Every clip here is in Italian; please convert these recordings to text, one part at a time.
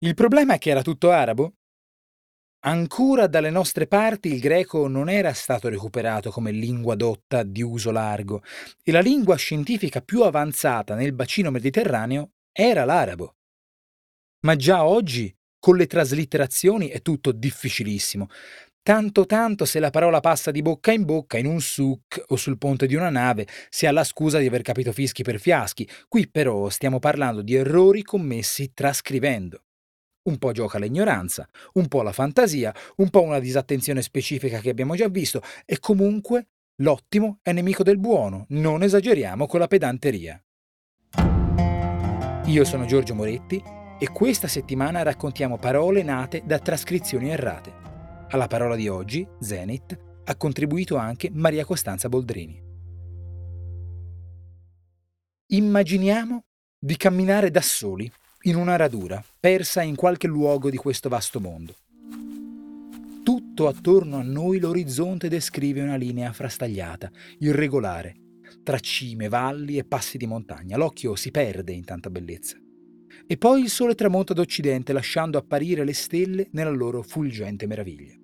Il problema è che era tutto arabo? Ancora dalle nostre parti il greco non era stato recuperato come lingua dotta di uso largo e la lingua scientifica più avanzata nel bacino mediterraneo era l'arabo. Ma già oggi, con le traslitterazioni, è tutto difficilissimo. Tanto tanto se la parola passa di bocca in bocca in un souk o sul ponte di una nave si ha la scusa di aver capito fischi per fiaschi. Qui però stiamo parlando di errori commessi trascrivendo. Un po' gioca l'ignoranza, un po' la fantasia, un po' una disattenzione specifica che abbiamo già visto e comunque l'ottimo è nemico del buono, non esageriamo con la pedanteria. Io sono Giorgio Moretti e questa settimana raccontiamo parole nate da trascrizioni errate. Alla parola di oggi, Zenit, ha contribuito anche Maria Costanza Boldrini. Immaginiamo di camminare da soli in una radura, persa in qualche luogo di questo vasto mondo. Tutto attorno a noi l'orizzonte descrive una linea frastagliata, irregolare, tra cime, valli e passi di montagna. L'occhio si perde in tanta bellezza. E poi il sole tramonta d'Occidente lasciando apparire le stelle nella loro fulgente meraviglia.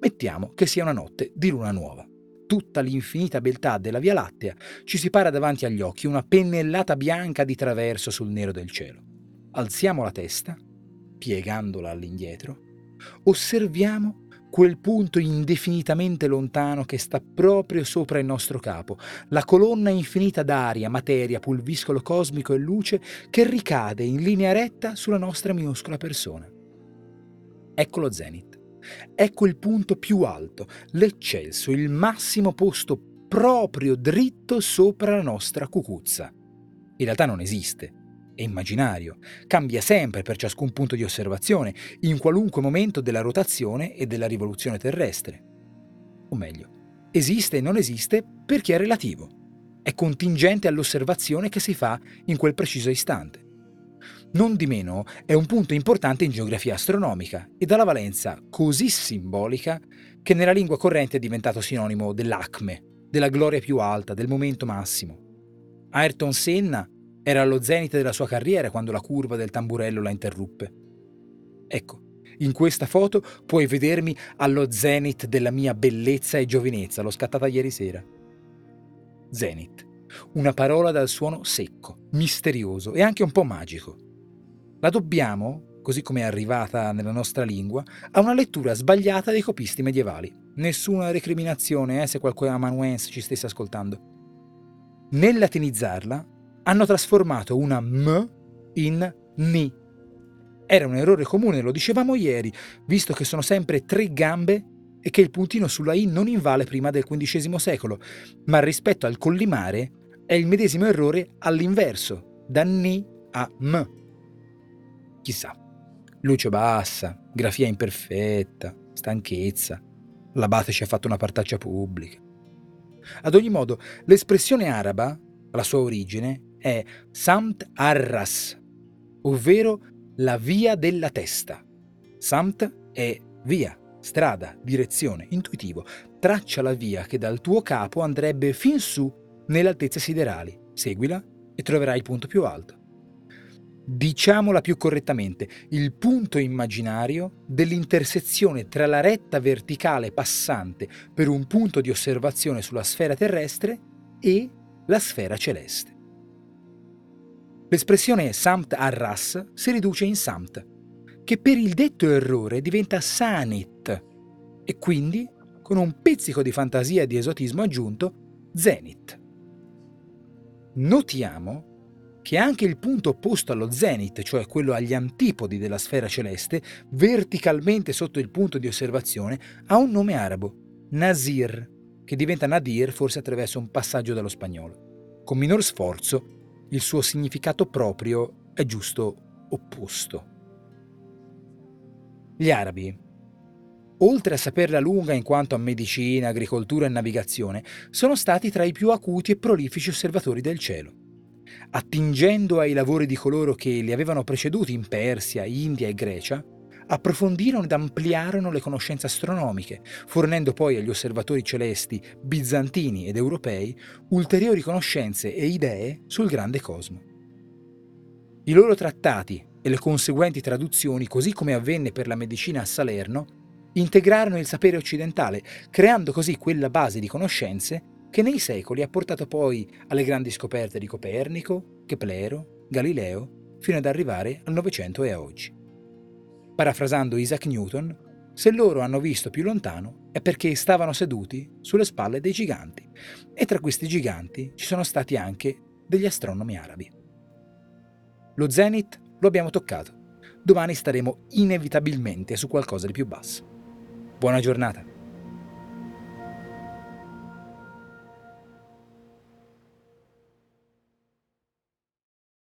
Mettiamo che sia una notte di luna nuova. Tutta l'infinita beltà della Via Lattea ci si para davanti agli occhi, una pennellata bianca di traverso sul nero del cielo. Alziamo la testa, piegandola all'indietro, osserviamo quel punto indefinitamente lontano che sta proprio sopra il nostro capo, la colonna infinita d'aria, materia, pulviscolo cosmico e luce che ricade in linea retta sulla nostra minuscola persona. Ecco lo zenith. Ecco il punto più alto, l'eccelso, il massimo posto proprio dritto sopra la nostra cucuzza. In realtà non esiste, è immaginario, cambia sempre per ciascun punto di osservazione, in qualunque momento della rotazione e della rivoluzione terrestre. O meglio, esiste e non esiste perché è relativo, è contingente all'osservazione che si fa in quel preciso istante. Non di meno è un punto importante in geografia astronomica e dalla valenza così simbolica che nella lingua corrente è diventato sinonimo dell'acme, della gloria più alta, del momento massimo. Ayrton Senna era allo zenite della sua carriera quando la curva del tamburello la interruppe. Ecco, in questa foto puoi vedermi allo zenit della mia bellezza e giovinezza, l'ho scattata ieri sera. Zenit, una parola dal suono secco, misterioso e anche un po' magico. La dobbiamo, così come è arrivata nella nostra lingua, a una lettura sbagliata dei copisti medievali. Nessuna recriminazione, eh, se qualcuno amanuense ci stesse ascoltando. Nel latinizzarla, hanno trasformato una M in Ni. Era un errore comune, lo dicevamo ieri, visto che sono sempre tre gambe e che il puntino sulla I non invale prima del XV secolo, ma rispetto al collimare è il medesimo errore all'inverso, da Ni a M. Chissà. Luce bassa, grafia imperfetta, stanchezza. L'abate ci ha fatto una partaccia pubblica. Ad ogni modo, l'espressione araba, la sua origine, è Samt Arras, ovvero la via della testa. Samt è via, strada, direzione, intuitivo. Traccia la via che dal tuo capo andrebbe fin su nelle altezze siderali. Seguila e troverai il punto più alto. Diciamola più correttamente, il punto immaginario dell'intersezione tra la retta verticale passante per un punto di osservazione sulla sfera terrestre e la sfera celeste. L'espressione samt arras si riduce in samt, che per il detto errore diventa sanit e quindi, con un pizzico di fantasia e di esotismo aggiunto, zenit. Notiamo che anche il punto opposto allo zenit, cioè quello agli antipodi della sfera celeste, verticalmente sotto il punto di osservazione, ha un nome arabo, Nazir, che diventa Nadir forse attraverso un passaggio dallo spagnolo. Con minor sforzo il suo significato proprio è giusto opposto. Gli arabi, oltre a saperla lunga in quanto a medicina, agricoltura e navigazione, sono stati tra i più acuti e prolifici osservatori del cielo. Attingendo ai lavori di coloro che li avevano preceduti in Persia, India e Grecia, approfondirono ed ampliarono le conoscenze astronomiche, fornendo poi agli osservatori celesti bizantini ed europei ulteriori conoscenze e idee sul grande cosmo. I loro trattati, e le conseguenti traduzioni, così come avvenne per la medicina a Salerno, integrarono il sapere occidentale, creando così quella base di conoscenze che nei secoli ha portato poi alle grandi scoperte di Copernico, Keplero, Galileo, fino ad arrivare al Novecento e a oggi. Parafrasando Isaac Newton, se loro hanno visto più lontano è perché stavano seduti sulle spalle dei giganti e tra questi giganti ci sono stati anche degli astronomi arabi. Lo zenith lo abbiamo toccato. Domani staremo inevitabilmente su qualcosa di più basso. Buona giornata.